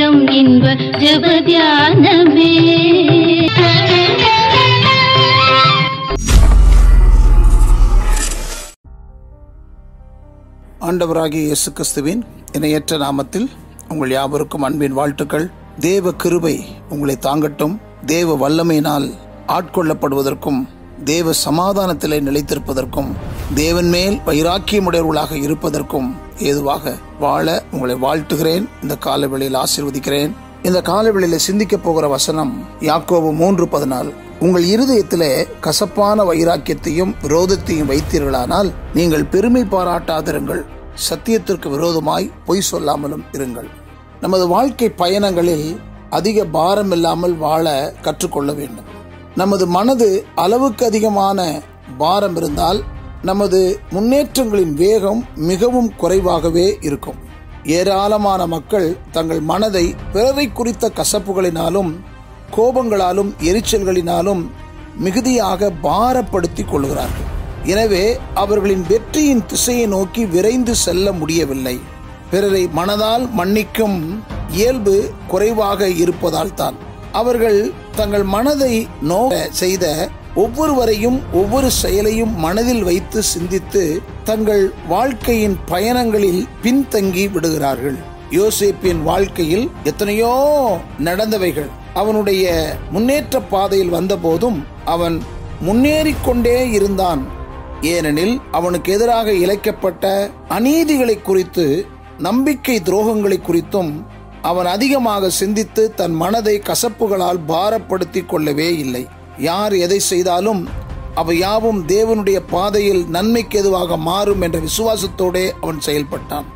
நேரம் இன்ப ஜபத்யானமே ஆண்டவராகிய இயேசு கிறிஸ்துவின் இணையற்ற நாமத்தில் உங்கள் யாவருக்கும் அன்பின் வாழ்த்துக்கள். தேவ கிருபை உங்களை தாங்கட்டும். தேவ வல்லமையினால் ஆட்கொள்ளப்படுவதற்கும் தேவ சமாதானத்திலே நிலைத்திருப்பதற்கும் தேவன் மேல் வைராக்கியமுடையவர்களாக இருப்பதற்கும் ஏதுவாக வாழ உங்களை வாழ்த்துகிறேன். இந்த காலவெளியில் ஆசிர்வதிக்கிறேன். இந்த காலவெளியில சிந்திக்க போகிற வசனம் யாக்கோபு மூன்று பதினாலு. உங்கள் இருதயத்திலே கசப்பான வைராக்கியத்தையும் விரோதத்தையும் வைத்தீர்களானால் நீங்கள் பெருமை பாராட்டாதிருங்கள். சத்தியத்திற்கு விரோதமாய் பொய் சொல்லாமலும் இருங்கள். நமது வாழ்க்கை பயணங்களில் அதிக பாரம் இல்லாமல் வாழ கற்றுக்கொள்ள வேண்டும். நமது மனது அளவுக்கு அதிகமான பாரம் இருந்தால் நமது முன்னேற்றங்களின் வேகம் மிகவும் குறைவாகவே இருக்கும். ஏராளமான மக்கள் தங்கள் மனதை பிறரை குறித்த கசப்புகளினாலும் கோபங்களாலும் எரிச்சல்களினாலும் மிகுதியாக பாரப்படுத்திக் கொள்கிறார்கள். எனவே அவர்களின் வெற்றியின் திசையை நோக்கி விரைந்து செல்ல முடியவில்லை. பிறரை மனதால் மன்னிக்கும் இயல்பு குறைவாக இருப்பதால் தான் அவர்கள் தங்கள் மனதை நோக்க செய்த ஒவ்வொருவரையும் ஒவ்வொரு செயலையும் மனதில் வைத்து சிந்தித்து தங்கள் வாழ்க்கையின் பயணங்களில் பின்தங்கி விடுகிறார்கள். யோசேப்பின் வாழ்க்கையில் எத்தனையோ நடந்தவைகள். அவனுடைய முன்னேற்ற பாதையில் வந்தபோதும் அவன் முன்னேறிக் கொண்டே இருந்தான். ஏனெனில் அவனுக்கு எதிராக இழைக்கப்பட்ட அநீதிகளை குறித்து நம்பிக்கை துரோகங்களை குறித்தும் அவன் அதிகமாக சிந்தித்து தன் மனதை கசப்புகளால் பாரப்படுத்திக் கொள்ளவே இல்லை. யார் எதை செய்தாலும் அவை யாவும் தேவனுடைய பாதையில் நன்மைக்கு எதுவாக மாறும் என்ற விசுவாசத்தோடே அவன் செயல்பட்டான்.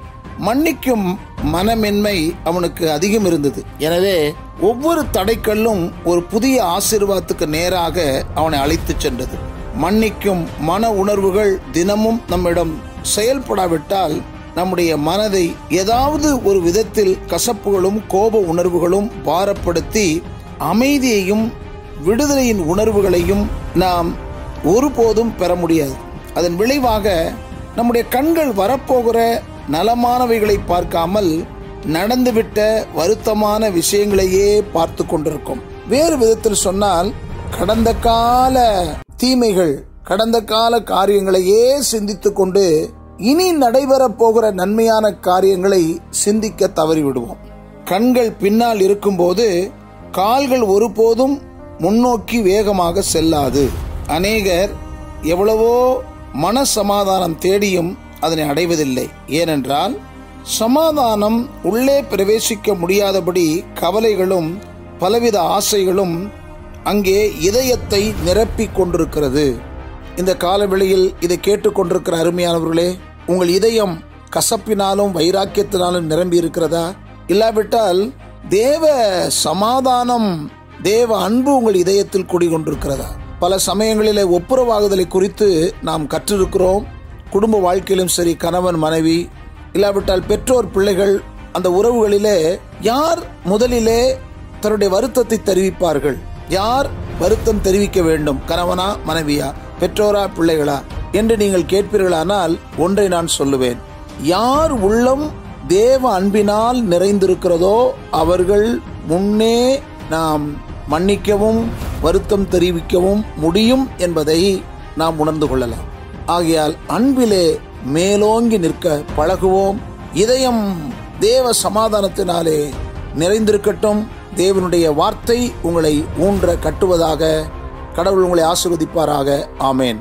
மன்னிக்கும் மனமென்மை அவனுக்கு அதிகம் இருந்தது. எனவே ஒவ்வொரு தடைக்கல்லும் ஒரு புதிய ஆசீர்வாதத்துக்கு நேராக அவனை அழைத்துச் சென்றது. மன்னிக்கும் மன உணர்வுகள் தினமும் நம்மிடம் செயல்படாவிட்டால் நம்முடைய மனதை ஏதாவது ஒரு விதத்தில் கசப்புகளும் கோப உணர்வுகளும் பாரப்படுத்தி அமைதியையும் விடுதலையின் உணர்வுகளையும் நாம் ஒருபோதும் பெற முடியாது. அதன் விளைவாக நம்முடைய கண்கள் வரப்போகிற நலமானவைகளை பார்க்காமல் நடந்துவிட்ட வருத்தமான விஷயங்களையே பார்த்து கொண்டிருக்கும். வேறு விதத்தில் சொன்னால் கடந்த கால தீமைகள் கடந்த கால காரியங்களையே சிந்தித்து கொண்டு இனி நடைபெறப் போகிற நன்மையான காரியங்களை சிந்திக்க தவறிவிடுவோம். கண்கள் பின்னால் இருக்கும்போது கால்கள் ஒருபோதும் முன்னோக்கி வேகமாக செல்லாது. அநேகர் எவ்வளவோ மன சமாதானம் தேடியும் அதனை அடைவதில்லை. ஏனென்றால் சமாதானம் உள்ளே பிரவேசிக்க முடியாதபடி கவலைகளும் பலவித ஆசைகளும் அங்கே இதயத்தை நிரப்பிக் கொண்டிருக்கிறது. இந்த காலவெளியில் இதை கேட்டுக்கொண்டிருக்கிற அருமையானவர்களே உங்கள் இதயம் கசப்பினாலும் வைராக்கியத்தினாலும் நிரம்பி இருக்கிறதா இல்லாவிட்டால் தேவ சமாதானம் தேவ அன்பு உங்கள் இதயத்தில் குடிகொண்டிருக்கிறதா? பல சமயங்களிலே ஒப்புரவாகுதலை குறித்து நாம் கற்றிருக்கிறோம். குடும்ப வாழ்க்கையிலும் சரி கணவன் மனைவி இல்லாவிட்டால் பெற்றோர் பிள்ளைகள் அந்த உறவுகளிலே யார் முதலிலே தன்னுடைய வருத்தத்தை தெரிவிப்பார்கள்? யார் வருத்தம் தெரிவிக்க வேண்டும்? கணவனா மனைவியா பெற்றோரா பிள்ளைகளா என்று நீங்கள் கேட்பீர்களானால் ஒன்றை நான் சொல்லுவேன். யார் உள்ளம் தேவ அன்பினால் நிறைந்திருக்கிறதோ அவர்கள் முன்னே நாம் மன்னிக்கவும் வருத்தம் தெரிவிக்கவும் முடியும் என்பதை நாம் உணர்ந்து கொள்ளலாம். ஆகையால் அன்பிலே மேலோங்கி நிற்க பழகுவோம். இதயம் தேவ சமாதானத்தினாலே நிறைந்திருக்கட்டும். தேவனுடைய வார்த்தை உங்களை ஊன்ற கட்டுவதாக கடவுள் உங்களை ஆசிர்வதிப்பாராக. ஆமேன்.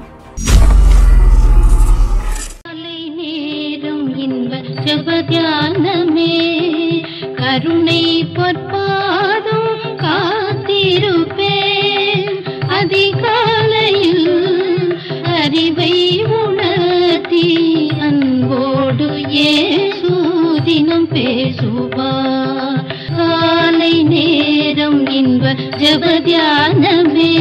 கருணை பொற்பா அறிவை உணர்த்தி அன்போடு ஏசு தினம் பேசுவா காலை நேரம் இன்ப ஜபத்தியானமே